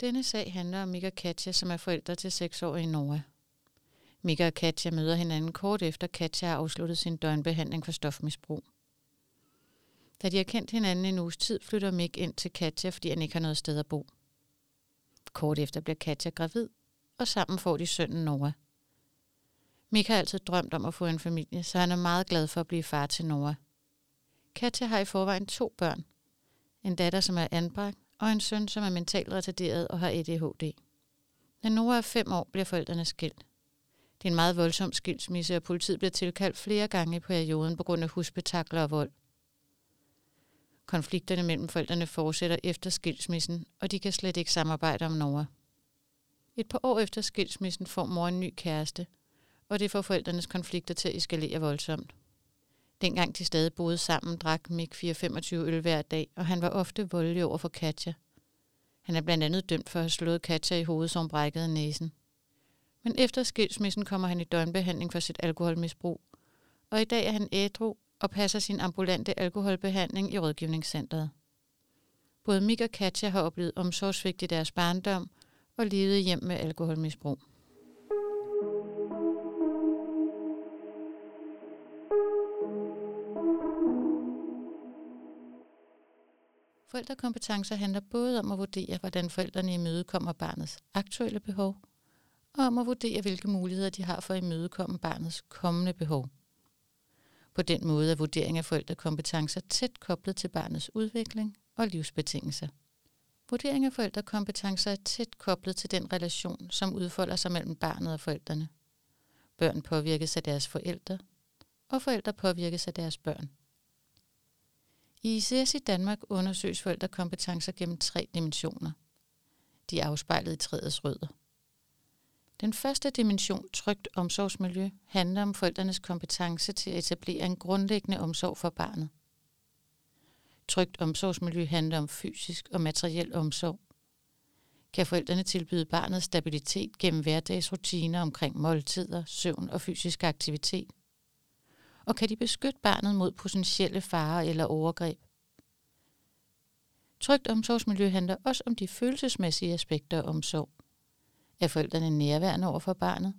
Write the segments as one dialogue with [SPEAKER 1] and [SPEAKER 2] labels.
[SPEAKER 1] Denne sag handler om Mika og Katja, som er forældre til seksårige Nora. Mika og Katja møder hinanden kort efter Katja har afsluttet sin døgnbehandling for stofmisbrug. Da de har kendt hinanden en uges tid, flytter Mik ind til Katja, fordi han ikke har noget sted at bo. Kort efter bliver Katja gravid, og sammen får de sønnen Nora. Mik har altid drømt om at få en familie, så han er meget glad for at blive far til Nora. Katja har i forvejen to børn. En datter, som er anbragt, og en søn, som er mentalt retarderet og har ADHD. Da Nora er fem år, bliver forældrene skilt. Det er en meget voldsom skilsmisse, og politiet bliver tilkaldt flere gange i perioden på grund af husbetakler og vold. Konflikterne mellem forældrene fortsætter efter skilsmissen, og de kan slet ikke samarbejde om Nora. Et par år efter skilsmissen får mor en ny kæreste, og det får forældrenes konflikter til at eskalere voldsomt. Dengang de stadig boede sammen, drak Mick 4-25 øl hver dag, og han var ofte voldelig over for Katja. Han er blandt andet dømt for at have slået Katja i hovedet, som brækkede næsen. Men efter skilsmissen kommer han i døgnbehandling for sit alkoholmisbrug, og i dag er han ædru og passer sin ambulante alkoholbehandling i rådgivningscentret. Både Mik og Katja har oplevet omsorgsvigt i deres barndom og levet hjem med alkoholmisbrug. Forældrekompetencer handler både om at vurdere, hvordan forældrene imødekommer barnets aktuelle behov, og om at vurdere, hvilke muligheder de har for at imødekomme barnets kommende behov. På den måde er vurdering af forældrekompetencer tæt koblet til barnets udvikling og livsbetingelser. Vurdering af forældrekompetencer er tæt koblet til den relation, som udfolder sig mellem barnet og forældrene. Børn påvirkes af deres forældre, og forældre påvirkes af deres børn. I ICS i Danmark undersøges forældrekompetencer gennem tre dimensioner. De er afspejlet i træets rødder. Den første dimension, trygt omsorgsmiljø, handler om forældrenes kompetence til at etablere en grundlæggende omsorg for barnet. Trygt omsorgsmiljø handler om fysisk og materiel omsorg. Kan forældrene tilbyde barnet stabilitet gennem hverdagsrutiner omkring måltider, søvn og fysisk aktivitet? Og kan de beskytte barnet mod potentielle farer eller overgreb? Trygt omsorgsmiljø handler også om de følelsesmæssige aspekter af omsorg. Er forældrene nærværende over for barnet?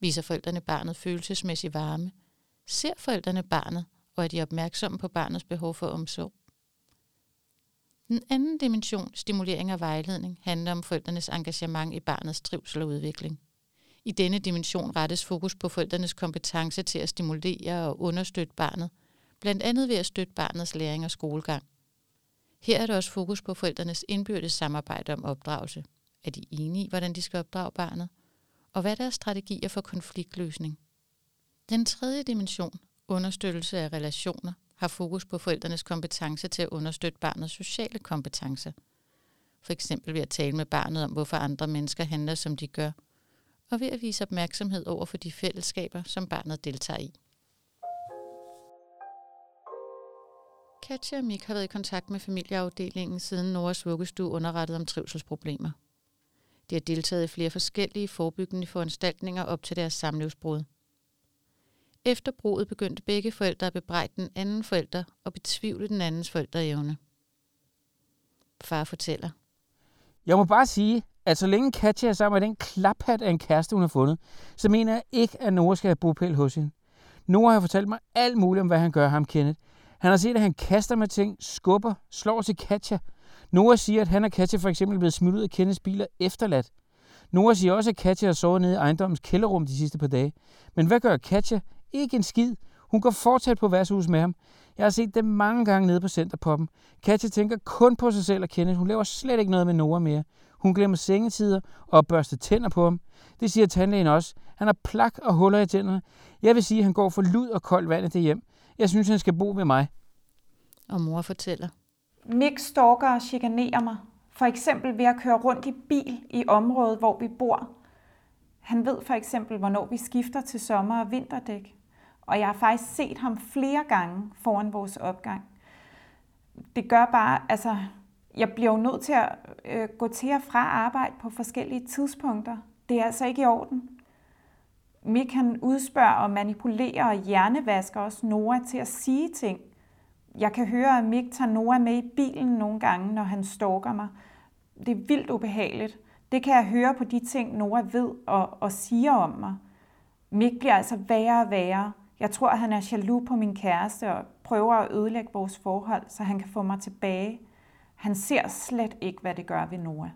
[SPEAKER 1] Viser forældrene barnet følelsesmæssig varme? Ser forældrene barnet, og er de opmærksomme på barnets behov for omsorg? Den anden dimension, stimulering og vejledning, handler om forældrenes engagement i barnets trivsel og udvikling. I denne dimension rettes fokus på forældrenes kompetence til at stimulere og understøtte barnet, blandt andet ved at støtte barnets læring og skolegang. Her er der også fokus på forældrenes indbyrdes samarbejde om opdragelse. Er de enige i, hvordan de skal opdrage barnet? Og hvad er deres strategier for konfliktløsning? Den tredje dimension, understøttelse af relationer, har fokus på forældrenes kompetence til at understøtte barnets sociale kompetencer. For eksempel ved at tale med barnet om, hvorfor andre mennesker handler, som de gør, og ved at vise opmærksomhed over for de fællesskaber, som barnet deltager i. Katja og Mik har været i kontakt med familieafdelingen siden Noras vuggestue underrettet om trivselsproblemer. De har deltaget i flere forskellige forebyggende foranstaltninger op til deres samlivsbrud. Efter brudet begyndte begge forældre at bebrejde den anden forælder og betvivle den andens forældreevne. Far fortæller.
[SPEAKER 2] Jeg må bare sige, at så længe Katja er sammen med den klaphat af en kæreste, hun har fundet, så mener jeg ikke, at Nora skal have bopæl hos hende. Nora har fortalt mig alt muligt om, hvad han gør ham, Kenneth. Han har set, at han kaster med ting, skubber, slår til Katja. Nora siger, at han og Katja for eksempel er blevet smidt ud af Kenneths biler efterladt. Nora siger også, at Katja har sovet nede i ejendommens kælderrum de sidste par dage. Men hvad gør Katja? Ikke en skid. Hun går fortsat på værtshus med ham. Jeg har set dem mange gange nede på Centerpoppen. Katja tænker kun på sig selv og Kenneth. Hun laver slet ikke noget med Nora mere. Hun glemmer sengetider og børster tænder på ham. Det siger tandlægen også. Han har plak og huller i tænderne. Jeg vil sige, at han går for lud og koldt vand i det hjem. Jeg synes, han skal bo ved mig.
[SPEAKER 1] Og mor fortæller.
[SPEAKER 3] Mick stalker og chikanerer mig. For eksempel ved at køre rundt i bil i området, hvor vi bor. Han ved for eksempel, hvornår vi skifter til sommer- og vinterdæk. Og jeg har faktisk set ham flere gange foran vores opgang. Det gør bare, altså, jeg bliver jo nødt til at øh, gå til og fra arbejde på forskellige tidspunkter. Det er altså ikke i orden. Mik han udspørger og manipulerer og hjernevasker også Nora til at sige ting. Jeg kan høre, at Mik tager Nora med i bilen nogle gange, når han stalker mig. det er vildt ubehageligt. Det kan jeg høre på de ting, Nora ved og, og siger om mig. Mik bliver altså værre og værre. Jeg tror, at han er jaloux på min kæreste og prøver at ødelægge vores forhold, så han kan få mig tilbage. Han ser slet ikke, hvad det gør ved Noah.